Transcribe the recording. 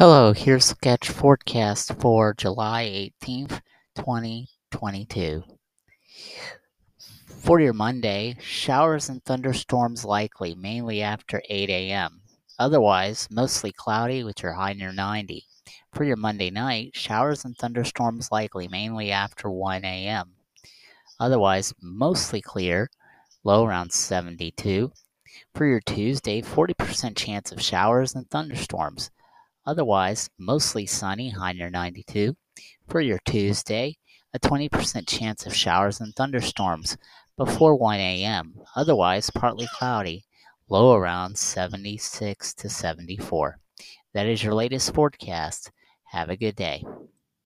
Hello, here's sketch forecast for July 18th, 2022. For your Monday, showers and thunderstorms likely, mainly after 8 a.m. Otherwise, mostly cloudy with your high near 90. For your Monday night, showers and thunderstorms likely, mainly after 1 a.m. Otherwise, mostly clear, low around 72. For your Tuesday, 40% chance of showers and thunderstorms. Otherwise, mostly sunny, high near 92. For your Tuesday, a 20% chance of showers and thunderstorms before 1 a.m. Otherwise, partly cloudy, low around 76 to 74. That is your latest forecast. Have a good day.